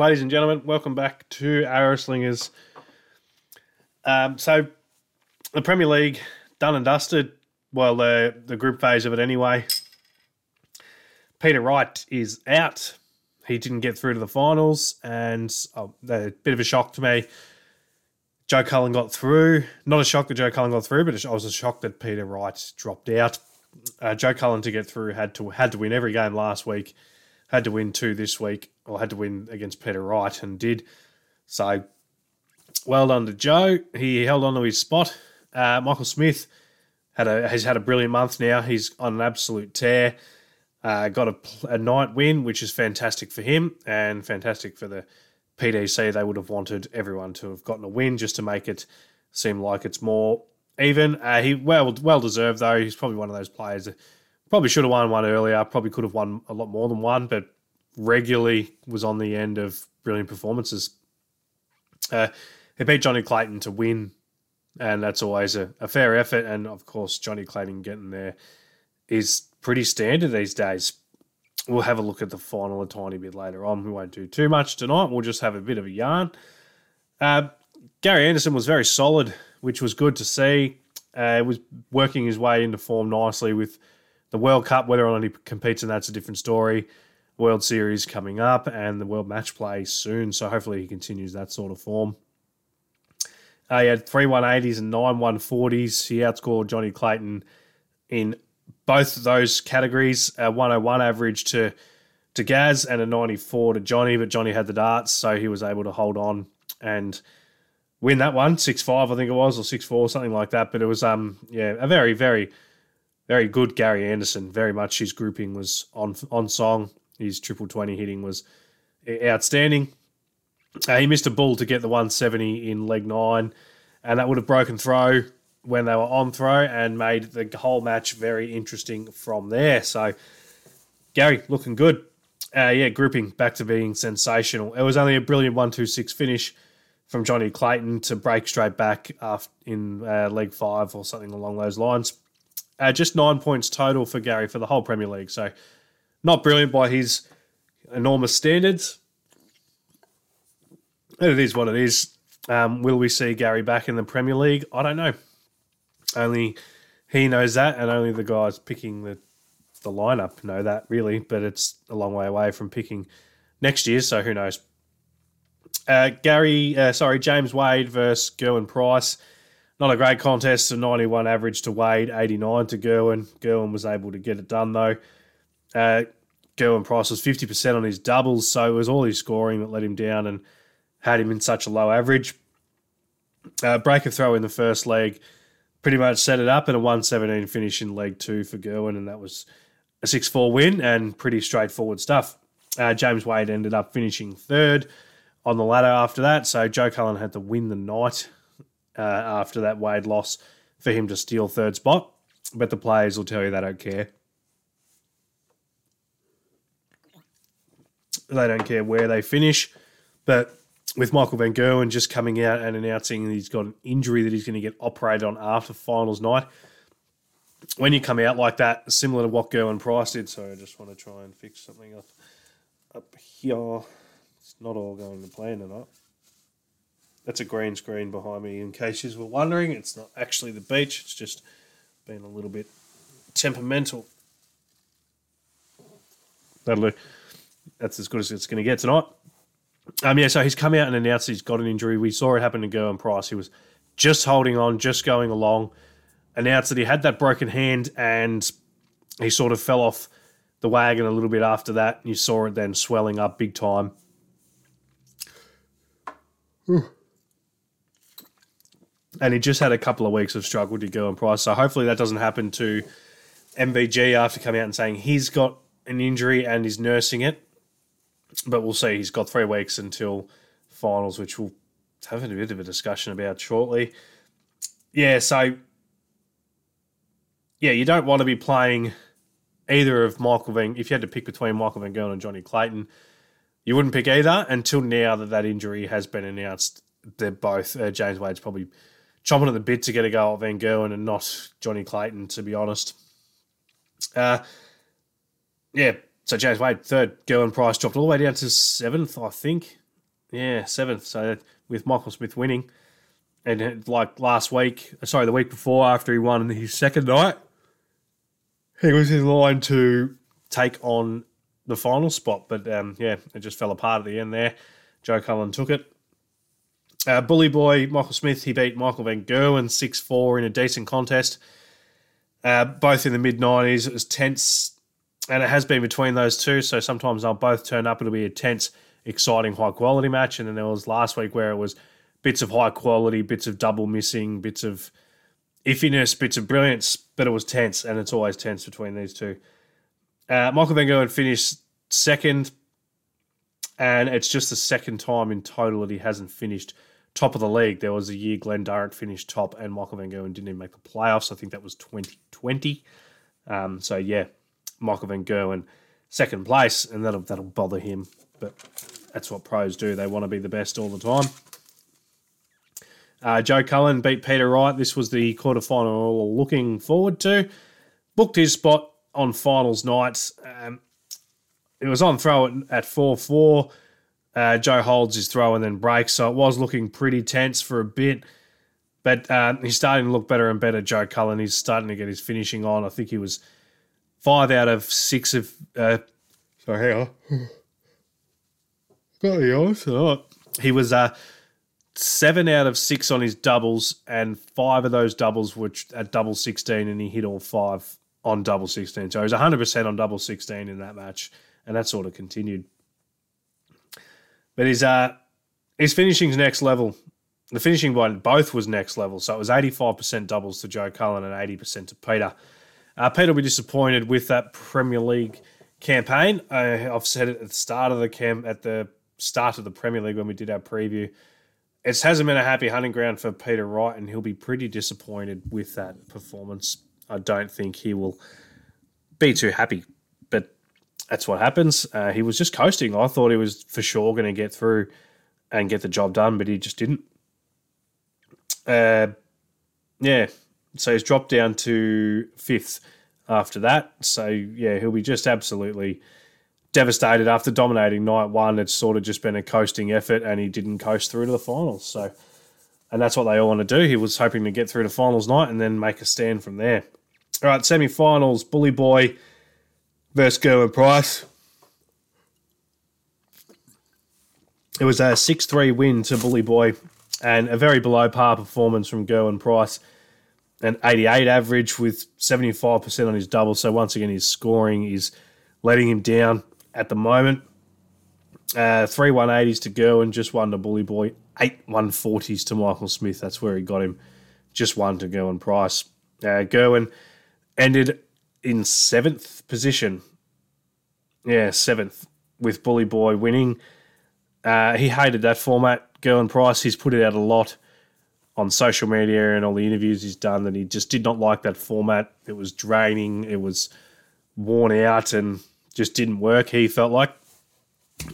ladies and gentlemen. Welcome back to Arrow Slingers. Um, so, the Premier League done and dusted. Well, the the group phase of it anyway. Peter Wright is out. He didn't get through to the finals, and oh, a bit of a shock to me. Joe Cullen got through. Not a shock that Joe Cullen got through, but I was a shock that Peter Wright dropped out. Uh, Joe Cullen to get through had to had to win every game last week, had to win two this week, or had to win against Peter Wright, and did. So, well done to Joe. He held on to his spot. Uh, Michael Smith had a has had a brilliant month now. He's on an absolute tear. Uh, got a, a night win, which is fantastic for him and fantastic for the PDC. They would have wanted everyone to have gotten a win just to make it seem like it's more even. Uh, he well well deserved though. He's probably one of those players that probably should have won one earlier. Probably could have won a lot more than one, but regularly was on the end of brilliant performances. Uh, he beat Johnny Clayton to win, and that's always a, a fair effort. And of course, Johnny Clayton getting there is pretty standard these days. We'll have a look at the final a tiny bit later on. We won't do too much tonight. We'll just have a bit of a yarn. Uh, Gary Anderson was very solid, which was good to see. Uh, was working his way into form nicely with the World Cup. Whether or not he competes in that's a different story. World Series coming up and the World Match Play soon. So hopefully he continues that sort of form. Uh, he had three 180s and nine 140s. He outscored Johnny Clayton in both of those categories, a 101 average to to Gaz and a 94 to Johnny, but Johnny had the darts, so he was able to hold on and win that one, 6-5 I think it was, or 6-4, something like that. But it was um yeah, a very, very, very good Gary Anderson. Very much his grouping was on on song. His triple 20 hitting was outstanding. Uh, he missed a ball to get the 170 in leg nine, and that would have broken throw when they were on throw and made the whole match very interesting from there. So, Gary looking good. Uh, yeah, grouping back to being sensational. It was only a brilliant 1 2 6 finish from Johnny Clayton to break straight back in uh, leg five or something along those lines. Uh, just nine points total for Gary for the whole Premier League. So, not brilliant by his enormous standards. It is what it is. Um, will we see Gary back in the Premier League? I don't know. Only he knows that, and only the guys picking the the lineup know that really. But it's a long way away from picking next year, so who knows? Uh, Gary, uh, sorry, James Wade versus Gerwyn Price. Not a great contest. A 91 average to Wade, 89 to Gerwyn. Gerwyn was able to get it done though. Uh, Gerwyn Price was 50% on his doubles, so it was all his scoring that let him down and had him in such a low average. Uh, break a throw in the first leg pretty much set it up and a 117 finish in leg two for Gerwyn, and that was a 6 4 win and pretty straightforward stuff. Uh, James Wade ended up finishing third on the ladder after that, so Joe Cullen had to win the night uh, after that Wade loss for him to steal third spot. But the players will tell you they don't care. They don't care where they finish. But with Michael Van Gerwen just coming out and announcing he's got an injury that he's going to get operated on after finals night. When you come out like that, similar to what Gerwyn Price did, so I just want to try and fix something up up here. It's not all going to plan tonight. That's a green screen behind me. In case you were wondering, it's not actually the beach. It's just been a little bit temperamental. That'll. That's as good as it's going to get tonight. Um, yeah, so he's come out and announced he's got an injury. We saw it happen to Gerwyn Price. He was just holding on, just going along. Announced that he had that broken hand and he sort of fell off the wagon a little bit after that. You saw it then swelling up big time. And he just had a couple of weeks of struggle to Gerwyn Price. So hopefully that doesn't happen to MVG after coming out and saying he's got an injury and he's nursing it but we'll see. He's got three weeks until finals, which we'll have a bit of a discussion about shortly. Yeah, so yeah, you don't want to be playing either of Michael Van. If you had to pick between Michael Van Gerwen and Johnny Clayton, you wouldn't pick either until now that that injury has been announced. They're both uh, James Wade's probably chomping at the bit to get a go at Van Gerwen and not Johnny Clayton, to be honest. Uh, yeah, so James Wade third, Gerwyn Price dropped all the way down to seventh, I think. Yeah, seventh. So with Michael Smith winning, and like last week, sorry, the week before, after he won his second night, he was in line to take on the final spot. But um, yeah, it just fell apart at the end there. Joe Cullen took it. Uh, bully boy Michael Smith, he beat Michael Van Gerwen 6 4 in a decent contest. Uh, both in the mid 90s. It was tense, and it has been between those two. So sometimes they'll both turn up. It'll be a tense, exciting, high quality match. And then there was last week where it was bits of high quality, bits of double missing, bits of iffiness, bits of brilliance, but it was tense, and it's always tense between these two. Uh, Michael Van Gerwen finished second, and it's just the second time in total that he hasn't finished top of the league. There was a year Glenn Durrant finished top, and Michael Van Gerwen didn't even make the playoffs. I think that was 2020. Um, so yeah, Michael Van Gerwen second place, and that'll that'll bother him. But that's what pros do. They want to be the best all the time. Uh, Joe Cullen beat Peter Wright. This was the quarterfinal all looking forward to. Booked his spot on finals night. Um, it was on throw at 4 4. Uh, Joe holds his throw and then breaks, so it was looking pretty tense for a bit. But uh, he's starting to look better and better, Joe Cullen. He's starting to get his finishing on. I think he was five out of six of. Uh, sorry, hang on. Got the answer. He was uh, seven out of six on his doubles, and five of those doubles were at double 16, and he hit all five on double 16. So he was 100% on double 16 in that match, and that sort of continued. But his, uh, his finishing's next level. The finishing by both was next level. So it was 85% doubles to Joe Cullen and 80% to Peter. Uh, Peter will be disappointed with that Premier League campaign. Uh, I've said it at the start of the camp, at the start of the Premier League when we did our preview it hasn't been a happy hunting ground for Peter Wright, and he'll be pretty disappointed with that performance. I don't think he will be too happy, that's what happens. Uh, he was just coasting. I thought he was for sure going to get through and get the job done, but he just didn't. Uh, yeah, so he's dropped down to fifth after that. So yeah, he'll be just absolutely devastated after dominating night one. It's sort of just been a coasting effort, and he didn't coast through to the finals. So, and that's what they all want to do. He was hoping to get through to finals night and then make a stand from there. All right, semi-finals: Bully Boy versus Gerwyn Price. It was a six-three win to Bully Boy, and a very below par performance from Gerwyn Price. An 88 average with 75% on his double. So once again, his scoring is letting him down at the moment. Uh, three 180s to Gerwyn, just one to Bully Boy. Eight 140s to Michael Smith. That's where he got him. Just one to Gerwyn Price. Uh, Gerwyn ended in seventh position. Yeah, seventh with Bully Boy winning. Uh, he hated that format. Gerwyn Price, he's put it out a lot on social media and all the interviews he's done that he just did not like that format. It was draining. It was worn out and just didn't work, he felt like,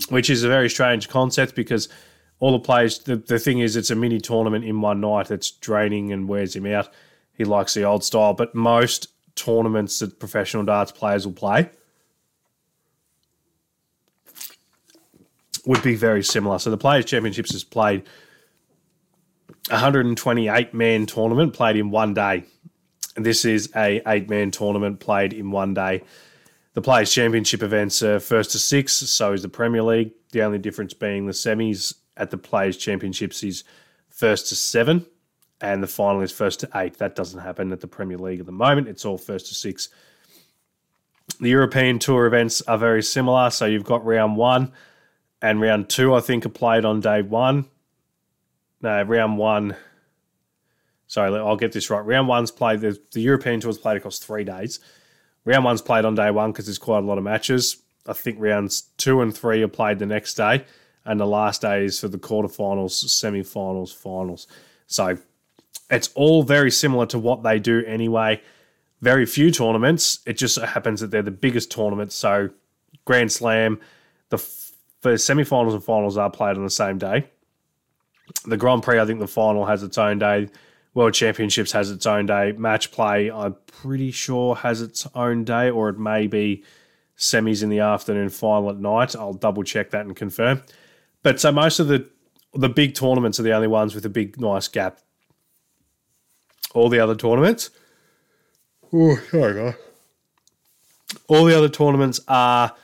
which is a very strange concept because all the players, the, the thing is, it's a mini tournament in one night. It's draining and wears him out. He likes the old style, but most tournaments that professional darts players will play would be very similar. So the Players Championships has played 128 man tournament played in one day. This is a eight man tournament played in one day. The Players' Championship events are first to six, so is the Premier League. The only difference being the semis at the Players' Championships is first to seven, and the final is first to eight. That doesn't happen at the Premier League at the moment. It's all first to six. The European Tour events are very similar. So you've got round one and round two, I think, are played on day one. No, round one. Sorry, I'll get this right. Round one's played, the, the European Tour is played across three days. Round one's played on day one because there's quite a lot of matches. I think rounds two and three are played the next day, and the last day is for the quarterfinals, semi-finals, finals. So it's all very similar to what they do anyway. Very few tournaments. It just happens that they're the biggest tournaments. So Grand Slam, the the semi-finals and finals are played on the same day. The Grand Prix, I think the final has its own day. World Championships has its own day. Match play, I'm pretty sure, has its own day, or it may be semis in the afternoon, final at night. I'll double check that and confirm. But so most of the the big tournaments are the only ones with a big nice gap. All the other tournaments. Oh, sorry, guys. All the other tournaments are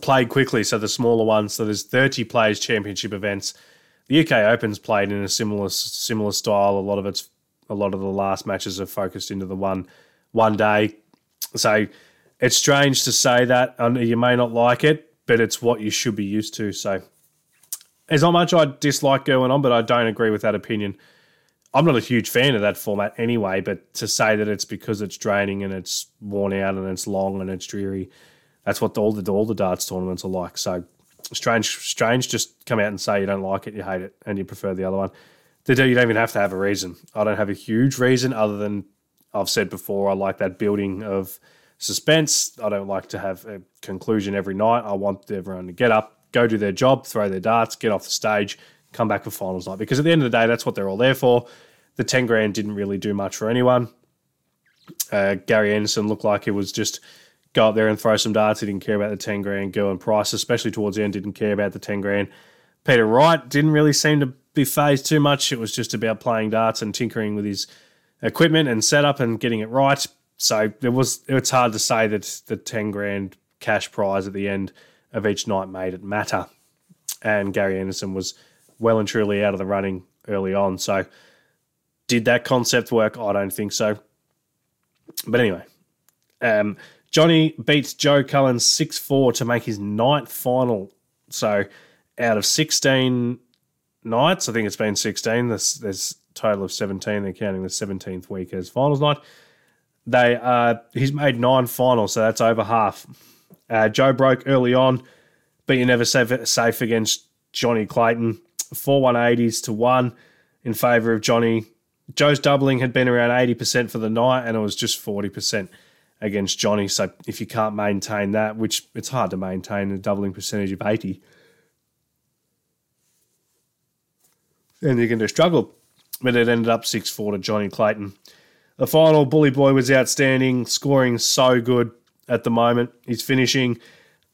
played quickly, so the smaller ones. So there's 30 players championship events. The UK Open's played in a similar similar style. A lot of it's a lot of the last matches are focused into the one one day. So it's strange to say that. and you may not like it, but it's what you should be used to. So there's not much I dislike going on, but I don't agree with that opinion. I'm not a huge fan of that format anyway, but to say that it's because it's draining and it's worn out and it's long and it's dreary, that's what all the all the darts tournaments are like. So strange, strange. Just come out and say you don't like it, you hate it, and you prefer the other one. They do. You don't even have to have a reason. I don't have a huge reason other than I've said before. I like that building of suspense. I don't like to have a conclusion every night. I want everyone to get up, go do their job, throw their darts, get off the stage, come back for finals night. Because at the end of the day, that's what they're all there for. The 10 grand didn't really do much for anyone. Uh, Gary Anderson looked like it was just go up there and throw some darts. He didn't care about the 10 grand. Gerwyn Price, especially towards the end, didn't care about the 10 grand. Peter Wright didn't really seem to be phased too much. It was just about playing darts and tinkering with his equipment and setup and getting it right. So it was it's hard to say that the 10 grand cash prize at the end of each night made it matter. And Gary Anderson was well and truly out of the running early on. So, did that concept work? I don't think so. But anyway, um, Johnny beats Joe Cullen 6 4 to make his ninth final. So, out of 16 nights, I think it's been 16, there's, there's a total of 17. They're counting the 17th week as finals night. They uh, He's made nine finals, so that's over half. Uh, Joe broke early on, but you're never safe, safe against Johnny Clayton. Four 180s to one in favour of Johnny. Joe's doubling had been around 80% for the night, and it was just 40% against Johnny. So if you can't maintain that, which it's hard to maintain a doubling percentage of 80, then you're going to struggle. But it ended up 6 4 to Johnny Clayton. The final, Bully Boy was outstanding, scoring so good at the moment. He's finishing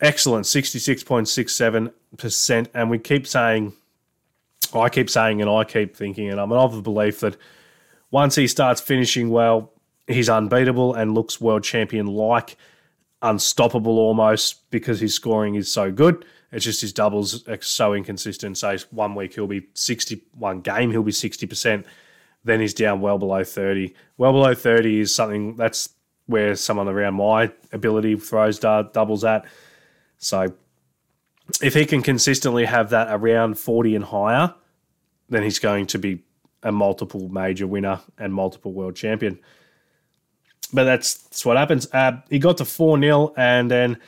excellent, 66.67%. And we keep saying, I keep saying, and I keep thinking, and I'm of the belief that once he starts finishing well, he's unbeatable and looks world champion like, unstoppable almost because his scoring is so good. It's just his doubles are so inconsistent. So one week he'll be 60, one game he'll be 60%, then he's down well below 30. Well below 30 is something that's where someone around my ability throws doubles at. So if he can consistently have that around 40 and higher, then he's going to be a multiple major winner and multiple world champion. But that's, that's what happens. Uh, he got to 4 0 and then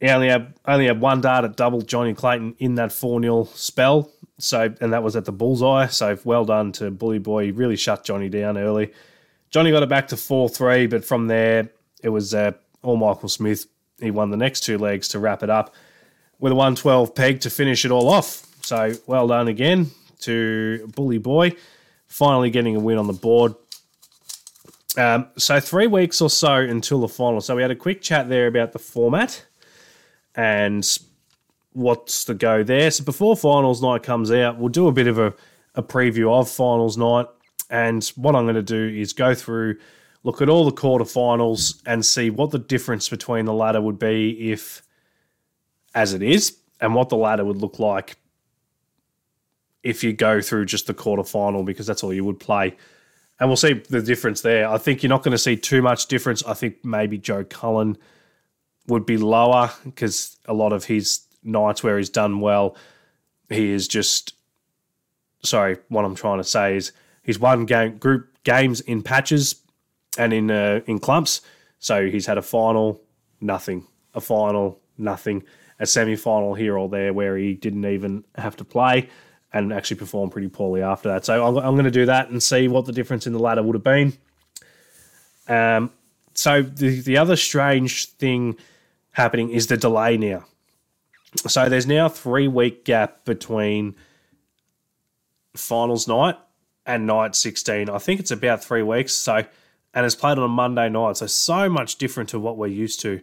he only had only had one dart at double Johnny Clayton in that 4 0 spell. So and that was at the bullseye. So well done to Bully Boy. He really shut Johnny down early. Johnny got it back to 4 3, but from there, it was uh, all Michael Smith. He won the next two legs to wrap it up with a 112 peg to finish it all off. So well done again to Bully Boy, finally getting a win on the board. Um, so three weeks or so until the final. So we had a quick chat there about the format and what's the go there. So before finals night comes out, we'll do a bit of a, a preview of finals night and what I'm going to do is go through, look at all the quarterfinals and see what the difference between the ladder would be if, as it is, and what the ladder would look like if you go through just the quarterfinal because that's all you would play. And we'll see the difference there. I think you're not going to see too much difference. I think maybe Joe Cullen would be lower because a lot of his nights where he's done well, he is just. Sorry, what I'm trying to say is He's won game, group games in patches and in uh, in clumps. So he's had a final, nothing. A final, nothing. A semi final here or there where he didn't even have to play and actually performed pretty poorly after that. So I'm, I'm going to do that and see what the difference in the ladder would have been. Um, so the, the other strange thing happening is the delay now. So there's now a three week gap between finals night and night 16. I think it's about three weeks. So, and it's played on a Monday night. So, so much different to what we're used to.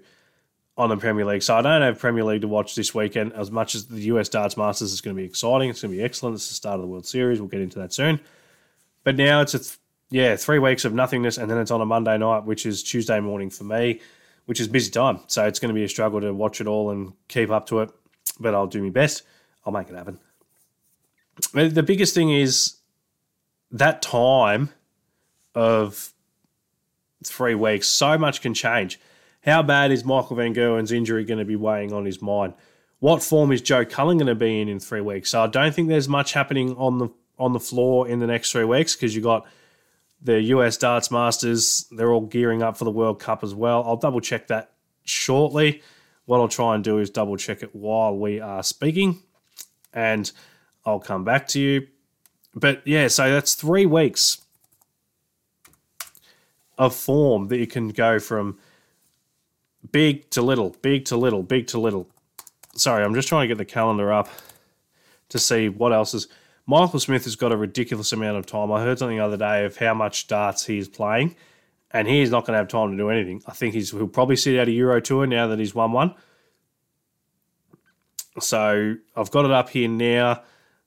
On the Premier League. So I don't have Premier League to watch this weekend as much as the US Darts Masters is going to be exciting. It's going to be excellent. It's the start of the World Series. We'll get into that soon. But now it's a th- yeah three weeks of nothingness, and then it's on a Monday night, which is Tuesday morning for me, which is busy time. So it's going to be a struggle to watch it all and keep up to it. But I'll do my best. I'll make it happen. The biggest thing is that time of three weeks. So much can change how bad is Michael Van Gerwen's injury going to be weighing on his mind? What form is Joe Cullen going to be in in three weeks? So I don't think there's much happening on the on the floor in the next three weeks because you got the US Darts Masters. They're all gearing up for the World Cup as well. I'll double check that shortly. What I'll try and do is double check it while we are speaking, and I'll come back to you. But yeah, so that's three weeks of form that you can go from big to little, big to little, big to little. Sorry, I'm just trying to get the calendar up to see what else is. Michael Smith has got a ridiculous amount of time. I heard something the other day of how much darts he's playing, and he's not going to have time to do anything. I think he's he'll probably sit out a Euro Tour now that he's won one. So I've got it up here now.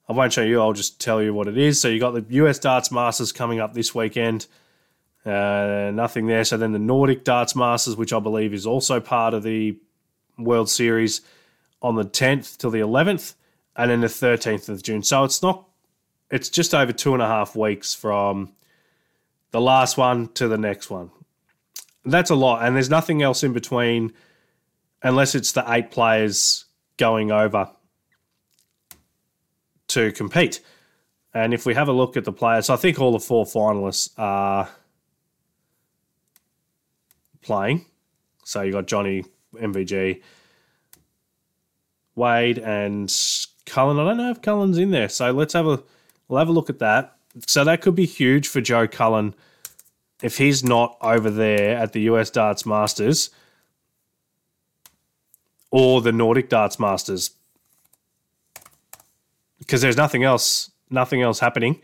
I won't show you. I'll just tell you what it is. So you got the US Darts Masters coming up this weekend. Uh, nothing there. So then the Nordic Darts Masters, which I believe is also part of the World Series, on the 10th till the 11th, and then the 13th of June. So it's not, it's just over two and a half weeks from the last one to the next one. That's a lot, and there's nothing else in between, unless it's the eight players going over to compete. And if we have a look at the players, I think all the four finalists are playing. So you got Johnny, MVG, Wade, and Cullen. I don't know if Cullen's in there. So let's have a we'll have a look at that. So that could be huge for Joe Cullen if he's not over there at the US Darts Masters or the Nordic Darts Masters. Because there's nothing else, nothing else happening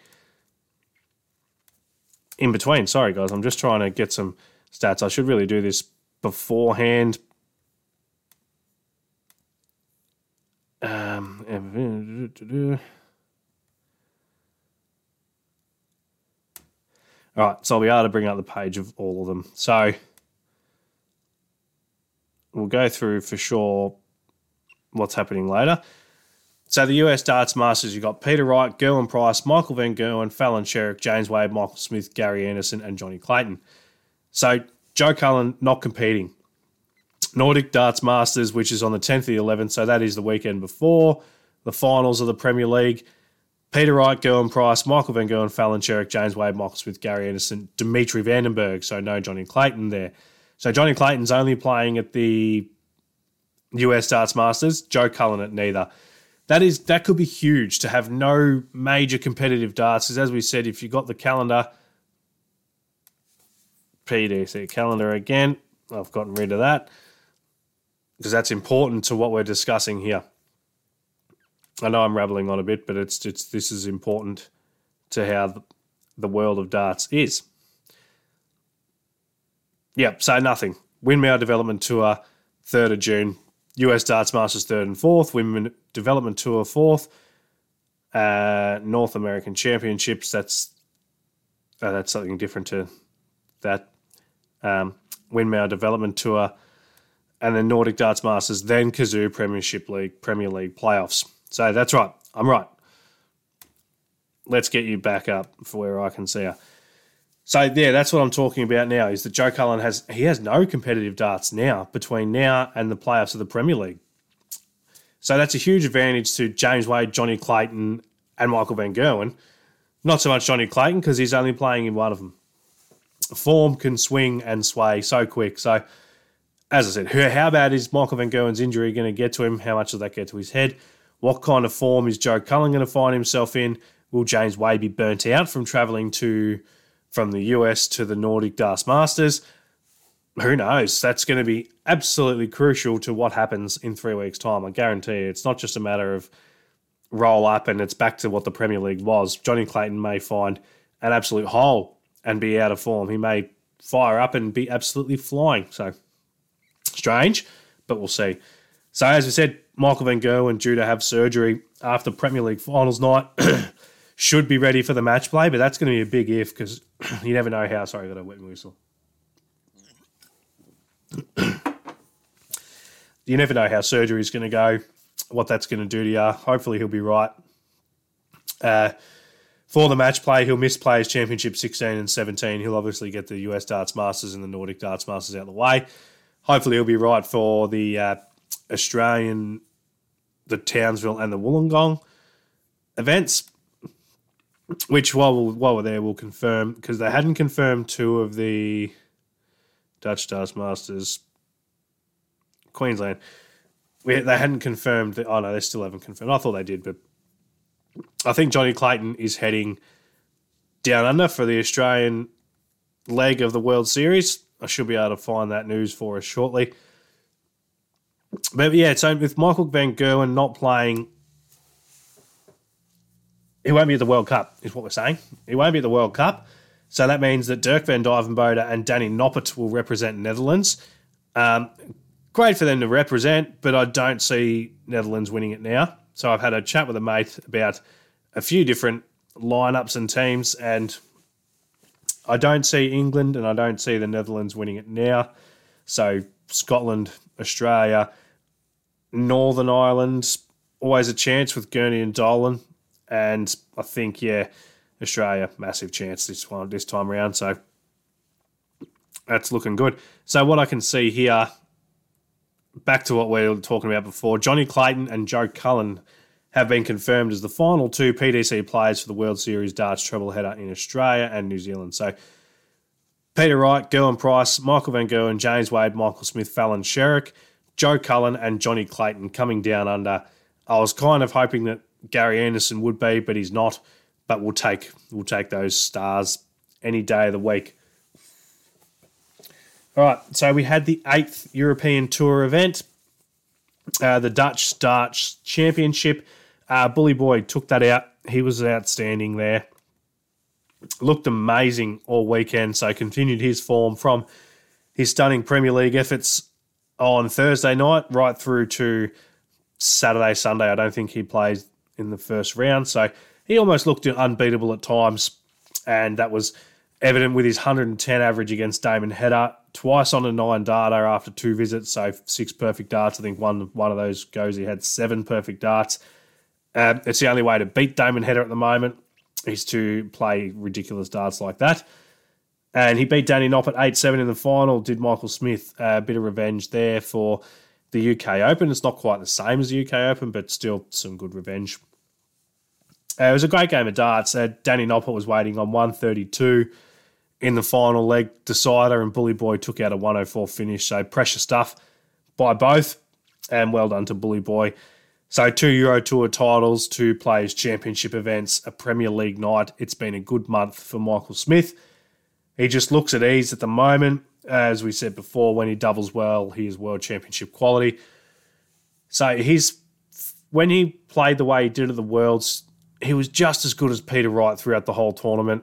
in between. Sorry, guys, I'm just trying to get some stats. I should really do this beforehand. Um, all right, so I'll be able to bring up the page of all of them. So we'll go through for sure what's happening later. So the US Darts Masters, you've got Peter Wright, Gerwyn Price, Michael Van Gerwen, Fallon Sherrock, James Wade, Michael Smith, Gary Anderson, and Johnny Clayton. So Joe Cullen not competing. Nordic Darts Masters, which is on the 10th of the 11th, so that is the weekend before the finals of the Premier League. Peter Wright, Gerwyn Price, Michael Van Gerwen, Fallon Sherrock, James Wade, Michael Smith, Gary Anderson, Dimitri Van den Bergh. so no Johnny Clayton there. So Johnny Clayton's only playing at the US Darts Masters, Joe Cullen at neither. That is that could be huge to have no major competitive darts. Because as we said, if you got the calendar, PDC calendar again. I've gotten rid of that because that's important to what we're discussing here. I know I'm rambling on a bit, but it's it's this is important to how the world of darts is. Yep, so nothing. Windmill Development Tour, 3rd of June. US Darts Masters 3rd and 4th. Women Development Tour 4th. Uh, North American Championships, that's uh, that's something different to that um, Windmill Development Tour, and then Nordic Darts Masters, then Cazoo Premiership League, Premier League playoffs. So that's right. I'm right. Let's get you back up for where I can see her. So yeah, that's what I'm talking about now. Is that Joe Cullen has he has no competitive darts now between now and the playoffs of the Premier League. So that's a huge advantage to James Wade, Johnny Clayton, and Michael Van Gerwen. Not so much Johnny Clayton because he's only playing in one of them form can swing and sway so quick. So, as I said, how bad is Michael Van Gerwen's injury going to get to him? How much does that get to his head? What kind of form is Joe Cullen going to find himself in? Will James Wade be burnt out from travelling to from the US to the Nordic Darts Masters? Who knows? That's going to be absolutely crucial to what happens in three weeks' time. I guarantee you. It's not just a matter of roll up and it's back to what the Premier League was. Johnny Clayton may find an absolute hole and be out of form. He may fire up and be absolutely flying. So strange, but we'll see. So as we said, Michael Van Gerwen due to have surgery after Premier League finals night. should be ready for the match play, but that's going to be a big if because you never know how. Sorry, I got a wet whistle. you never know how surgery is going to go, what that's going to do to you. Hopefully, he'll be right. Uh, for the match play, he'll miss Players Championship 16 and 17. He'll obviously get the US Darts Masters and the Nordic Darts Masters out of the way. Hopefully, he'll be right for the uh, Australian, the Townsville, and the Wollongong events. Which, while, while we're there, we'll confirm because they hadn't confirmed two of the Dutch Darts Masters Queensland. We, they hadn't confirmed that. Oh no, they still haven't confirmed. I thought they did, but I think Johnny Clayton is heading down under for the Australian leg of the World Series. I should be able to find that news for us shortly. But yeah, so with Michael Van Gerwen not playing, he won't be at the World Cup, is what we're saying. He won't be at the World Cup. So that means that Dirk van Duijvenbode and Danny Noppert will represent Netherlands. Um, great for them to represent, but I don't see Netherlands winning it now. So I've had a chat with a mate about a few different lineups and teams, and I don't see England and I don't see the Netherlands winning it now. So Scotland, Australia, Northern Ireland, always a chance with Gurney and Dolan, and I think yeah, Australia massive chance this one this time around. So that's looking good. So what I can see here back to what we were talking about before, Johnny Clayton and Joe Cullen have been confirmed as the final two PDC players for the World Series darts treble header in Australia and New Zealand. So Peter Wright, Gerwyn Price, Michael Van Gerwen, James Wade, Michael Smith, Fallon Sherrock, Joe Cullen, and Johnny Clayton coming down under. I was kind of hoping that Gary Anderson would be, but he's not. But we'll take we'll take those stars any day of the week. All right, so we had the eighth European Tour event, uh, the Dutch Darts Championship. Uh, Bully Boy took that out. He was outstanding there. Looked amazing all weekend, so continued his form from his stunning Premier League efforts on Thursday night right through to Saturday, Sunday. I don't think he played in the first round, so he almost looked unbeatable at times, and that was evident with his 110 average against Damon Heta, twice on a nine darter after two visits, so six perfect darts. I think one one of those goes he had seven perfect darts. Um, it's the only way to beat Damon Heta at the moment is to play ridiculous darts like that. And he beat Danny Noppert 8 7 in the final, did Michael Smith a bit of revenge there for the UK Open. It's not quite the same as the UK Open, but still some good revenge. Uh, it was a great game of darts. Uh, Danny Noppert was waiting on 132 in the final leg decider, and Bully Boy took out a 104 finish. So pressure stuff by both, and well done to Bully Boy. So two Euro Tour titles, two Players Championship events, a Premier League night. It's been a good month for Michael Smith. He just looks at ease at the moment. As we said before, when he doubles well, he is World Championship quality. So he's when he played the way he did at the Worlds, he was just as good as Peter Wright throughout the whole tournament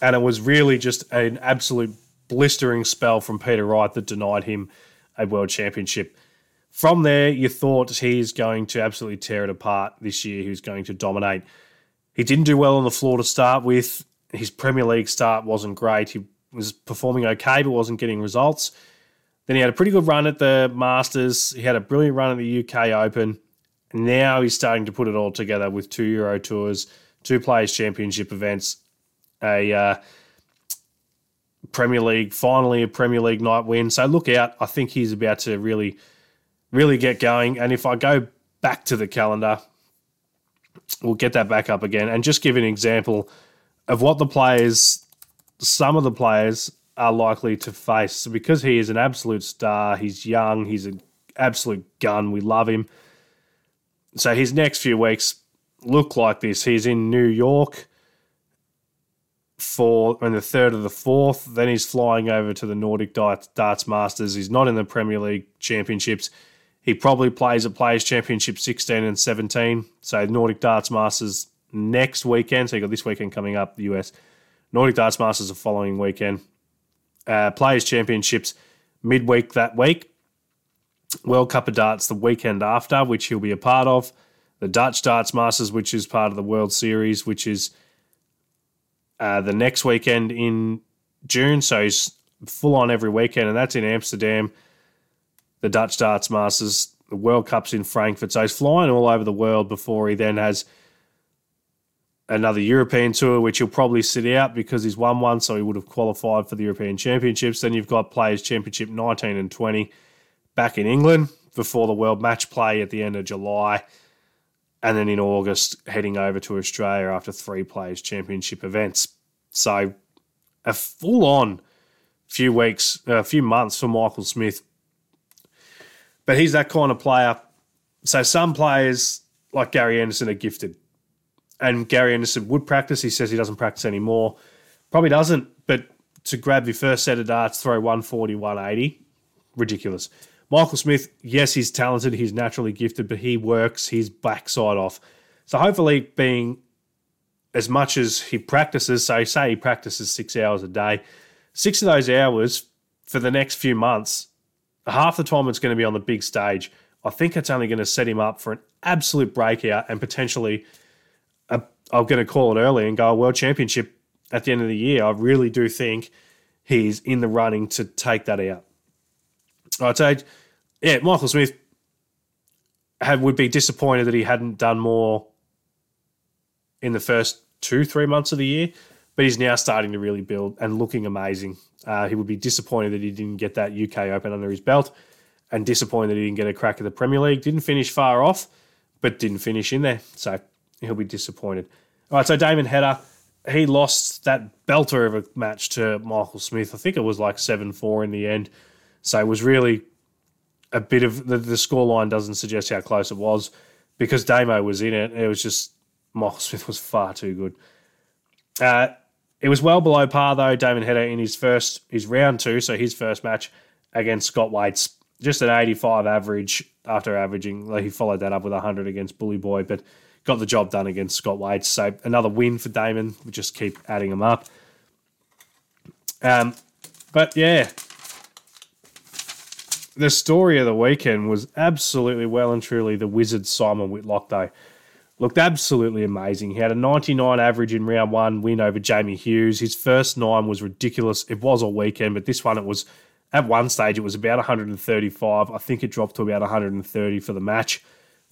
and it was really just an absolute blistering spell from Peter Wright that denied him a world championship. From there, you thought he's going to absolutely tear it apart this year. He's going to dominate. He didn't do well on the floor to start with. His Premier League start wasn't great. He was performing okay, but wasn't getting results. Then he had a pretty good run at the Masters. He had a brilliant run at the UK Open. Now he's starting to put it all together with two Euro Tours, two Players Championship events, a uh, Premier League, finally a Premier League night win. So look out. I think he's about to really, really get going. And if I go back to the calendar, we'll get that back up again and just give an example of what the players, some of the players are likely to face. So because he is an absolute star, he's young, he's an absolute gun. We love him. So his next few weeks look like this. He's in New York for in the third or the fourth. Then he's flying over to the Nordic Darts Masters. He's not in the Premier League Championships. He probably plays at Players Championship 16 and 17. So Nordic Darts Masters next weekend. So you got this weekend coming up, the US. Nordic Darts Masters the following weekend. Uh, Players Championships midweek that week. World Cup of Darts the weekend after, which he'll be a part of. The Dutch Darts Masters, which is part of the World Series, which is uh, the next weekend in June. So he's full on every weekend, and that's in Amsterdam. The Dutch Darts Masters, the World Cup's in Frankfurt. So he's flying all over the world before he then has another European tour, which he'll probably sit out because he's won one, so he would have qualified for the European Championships. Then you've got Players Championship 19 and 20 back in England before the World Match Play at the end of July. And then in August, heading over to Australia after three Players Championship events. So a full on few weeks, a few months for Michael Smith. But he's that kind of player. So some players like Gary Anderson are gifted and Gary Anderson would practice. He says he doesn't practice anymore. Probably doesn't, but to grab your first set of darts, throw 140, 180, ridiculous. Michael Smith, yes, he's talented, he's naturally gifted, but he works his backside off. So hopefully, being as much as he practices, so say he practices six hours a day, six of those hours for the next few months, half the time it's going to be on the big stage. I think it's only going to set him up for an absolute breakout and potentially I'm going to call it early and go a world championship at the end of the year. I really do think he's in the running to take that out. I'd say, yeah, Michael Smith would be disappointed that he hadn't done more in the first two, three months of the year, but he's now starting to really build and looking amazing. Uh, he would be disappointed that he didn't get that UK Open under his belt and disappointed that he didn't get a crack at the Premier League. Didn't finish far off, but didn't finish in there. So he'll be disappointed. All right, so Damon Heta, he lost that belter of a match to Michael Smith. I think it was like 7 4 in the end. So it was really a bit of the, the scoreline doesn't suggest how close it was because Damo was in it. It was just Michael Smith was far too good. Uh, it was well below par though. Damon Heta in his first, his round two, so his first match against Scott Waites, just an 85 average after averaging. Like he followed that up with 100 against Bully Boy, but got the job done against Scott Wade. So another win for Damon. We just keep adding them up. Um, but yeah, the story of the weekend was absolutely well and truly the wizard Simon Whitlock, though. Looked absolutely amazing. He had a 99 average in round one win over Jamie Hughes. His first nine was ridiculous. It was a weekend, but this one it was at one stage it was about 135. I think it dropped to about 130 for the match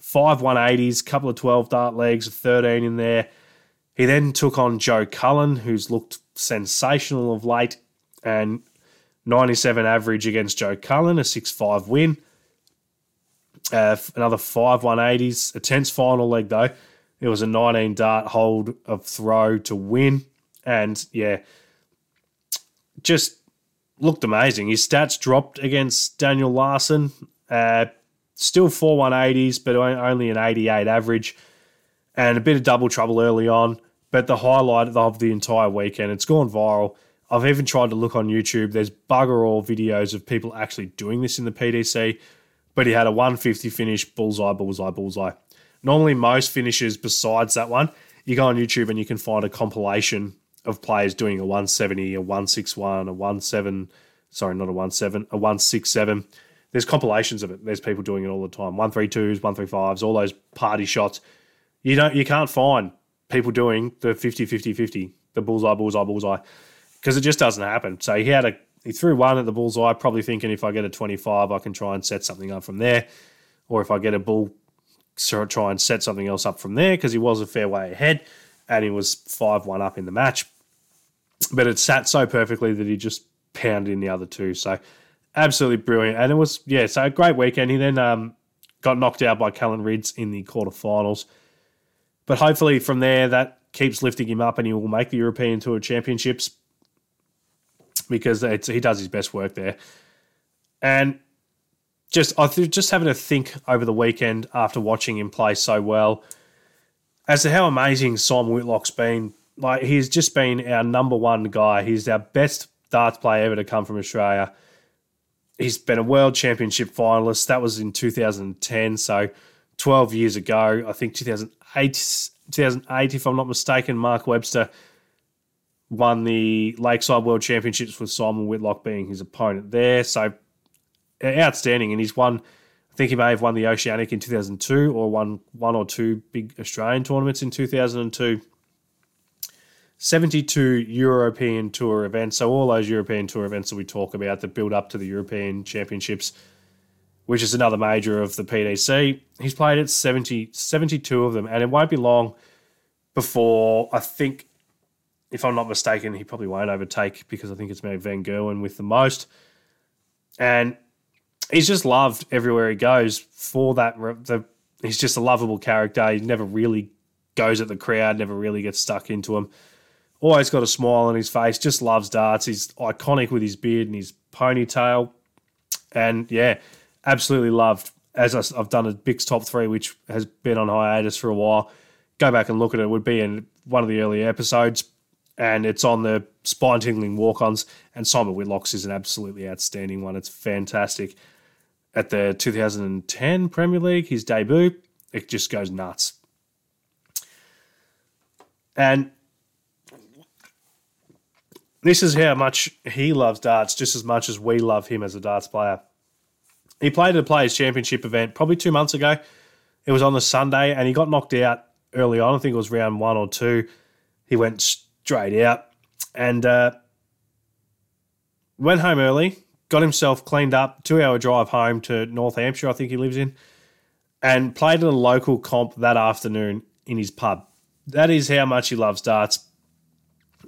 five 180s, couple of 12 dart legs, 13 in there. He then took on Joe Cullen, who's looked sensational of late, and 97 average against Joe Cullen, a 6 5 win. Uh, another five 180s, a tense final leg though. It was a 19 dart hold of throw to win. And yeah, just looked amazing. His stats dropped against Daniel Larsson. Uh, Still four 180s, but only an 88 average. And a bit of double trouble early on. But the highlight of the entire weekend, it's gone viral. I've even tried to look on YouTube. There's bugger all videos of people actually doing this in the PDC. But he had a 150 finish, bullseye, bullseye, bullseye. Normally, most finishes besides that one, you go on YouTube and you can find a compilation of players doing a 170, a 161, a 17, sorry, not a 17, a 167 there's compilations of it. There's people doing it all the time. One three twos, one three fives, all those party shots. You don't you can't find people doing the 50 50 50, the bullseye, bullseye, bullseye. Because it just doesn't happen. So he had a he threw one at the bullseye, probably thinking if I get a 25, I can try and set something up from there. Or if I get a bull, try and set something else up from there, because he was a fair way ahead and he was 5 1 up in the match. But it sat so perfectly that he just pounded in the other two. So absolutely brilliant. And it was, yeah, so a great weekend. He then um, got knocked out by Callan Rydz in the quarterfinals. But hopefully from there, that keeps lifting him up and he will make the European Tour Championships because he does his best work there. And just I th- just having to think over the weekend after watching him play so well as to how amazing Simon Whitlock's been. Like he's just been our number one guy. He's our best darts player ever to come from Australia he's been a world championship finalist. That was in 2010, so 12 years ago. I think 2008, 2008 if I'm not mistaken, Mark Webster won the Lakeside World Championships with Simon Whitlock being his opponent there. So uh, outstanding, and he's won I think he may have won the Oceanic in 2002 or won one or two big Australian tournaments in 2002. 72 European Tour events. So, all those European Tour events that we talk about that build up to the European Championships, which is another major of the PDC, he's played at 70, 72 of them. And it won't be long before, I think, if I'm not mistaken, he probably won't overtake because I think it's maybe Van Gerwen with the most. And he's just loved everywhere he goes for that. The, he's just a lovable character. He never really goes at the crowd, never really gets stuck into them. Always got a smile on his face, just loves darts. He's iconic with his beard and his ponytail. And yeah, absolutely loved. As I've done a Bix top three, which has been on hiatus for a while. Go back and look at it. it would be in one of the early episodes and it's on the spine tingling walk ons. And Simon Whitlock's is an absolutely outstanding one. It's fantastic. At the 2010 Premier League, his debut, it just goes nuts. And this is how much he loves darts, just as much as we love him as a darts player. He played at a Players' Championship event probably two months ago. It was on the Sunday, and he got knocked out early on. I think it was round one or two. He went straight out and uh, went home early, got himself cleaned up, two hour drive home to North Hampshire, I think he lives in, and played at a local comp that afternoon in his pub. That is how much he loves darts.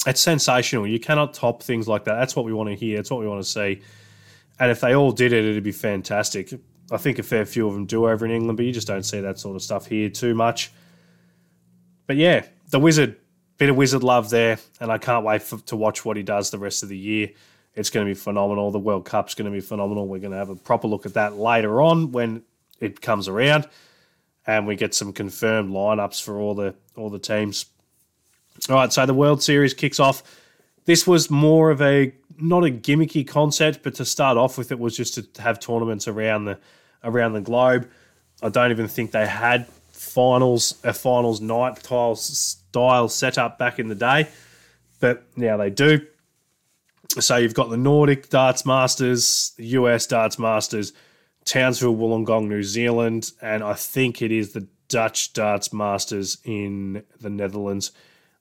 It's sensational. You cannot top things like that. That's what we want to hear. That's what we want to see. And if they all did it, it'd be fantastic. I think a fair few of them do over in England, but you just don't see that sort of stuff here too much. But yeah, the Wizard bit of wizard love there, and I can't wait for, to watch what he does the rest of the year. It's going to be phenomenal. The World Cup's going to be phenomenal. We're going to have a proper look at that later on when it comes around, and we get some confirmed lineups for all the all the teams. All right, so the World Series kicks off. This was more of a not a gimmicky concept, but to start off with, it was just to have tournaments around the around the globe. I don't even think they had finals a finals night style style setup back in the day, but now they do. So you've got the Nordic Darts Masters, the US Darts Masters, Townsville Wollongong, New Zealand, and I think it is the Dutch Darts Masters in the Netherlands.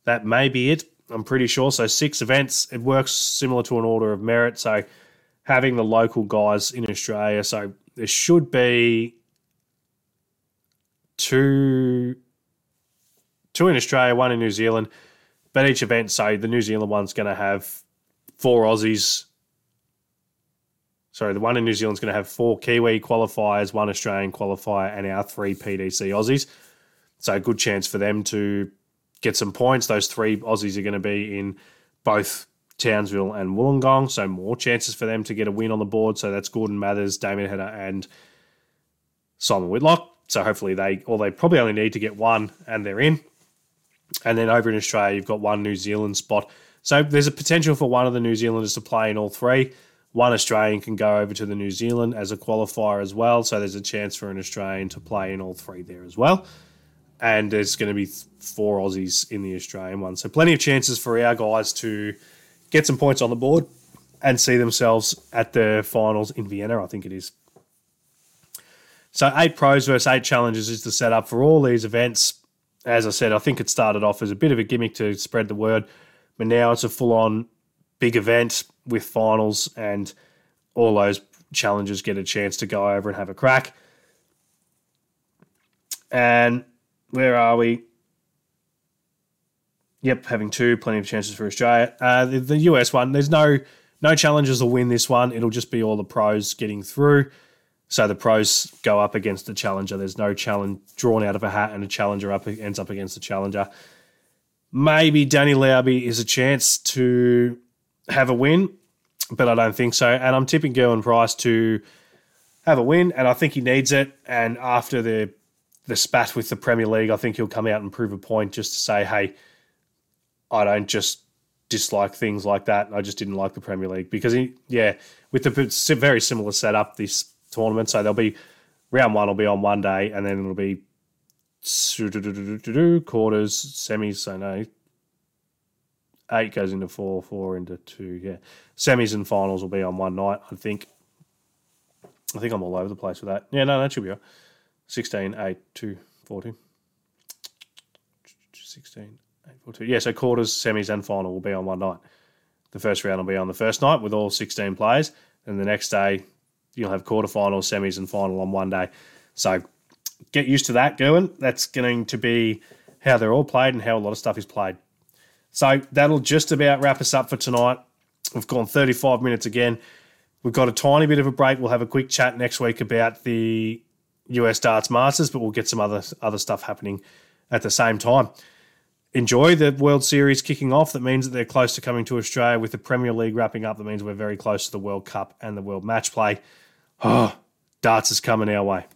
That may be it. I'm pretty sure. So six events. It works similar to an order of merit. So having the local guys in Australia. So there should be two two in Australia, one in New Zealand. But each event, say the New Zealand one's going to have four Aussies. Sorry, the one in New Zealand's going to have four Kiwi qualifiers, one Australian qualifier, and our three PDC Aussies. So a good chance for them to get some points. Those three Aussies are going to be in both Townsville and Wollongong, so more chances for them to get a win on the board. So that's Gordon Mathers, Damon Heta, and Simon Whitlock. So hopefully they, or they probably only need to get one and they're in. And then over in Australia, you've got one New Zealand spot. So there's a potential for one of the New Zealanders to play in all three. One Australian can go over to the New Zealand as a qualifier as well. So there's a chance for an Australian to play in all three there as well. And there's going to be four Aussies in the Australian one. So plenty of chances for our guys to get some points on the board and see themselves at the finals in Vienna, I think it is. So eight pros versus eight challenges is the setup for all these events. As I said, I think it started off as a bit of a gimmick to spread the word, but now it's a full on big event with finals and all those challenges get a chance to go over and have a crack. And where are we? Yep, having two, plenty of chances for Australia. Uh, the, the US one, there's no no challenges will win this one. It'll just be all the pros getting through. So the pros go up against the challenger. There's no challenge drawn out of a hat, and a challenger up ends up against the challenger. Maybe Danny Lauby is a chance to have a win, but I don't think so. And I'm tipping Gerwyn Price to have a win, and I think he needs it. And after the the spat with the Premier League, I think he'll come out and prove a point just to say, hey, I don't just dislike things like that. I just didn't like the Premier League because he, yeah, with the very similar setup, this tournament. So there'll be round one will be on one day, and then it'll be quarters, semis. So no, eight goes into four, four into two. Yeah, semis and finals will be on one night, I think. I think I'm all over the place with that. Yeah, no, that should be right. 16, 8, 2, 14. 16, 8, 14. Yeah, so quarters, semis, and final will be on one night. The first round will be on the first night with all 16 players. And the next day, you'll have quarterfinals, semis, and final on one day. So get used to that, Gerwyn. That's going to be how they're all played and how a lot of stuff is played. So that'll just about wrap us up for tonight. We've gone 35 minutes again. We've got a tiny bit of a break. We'll have a quick chat next week about the US Darts Masters, but we'll get some other other stuff happening at the same time. Enjoy the World Series kicking off. That means that they're close to coming to Australia with the Premier League wrapping up. That means we're very close to the World Cup and the World Match Play. Oh, darts is coming our way.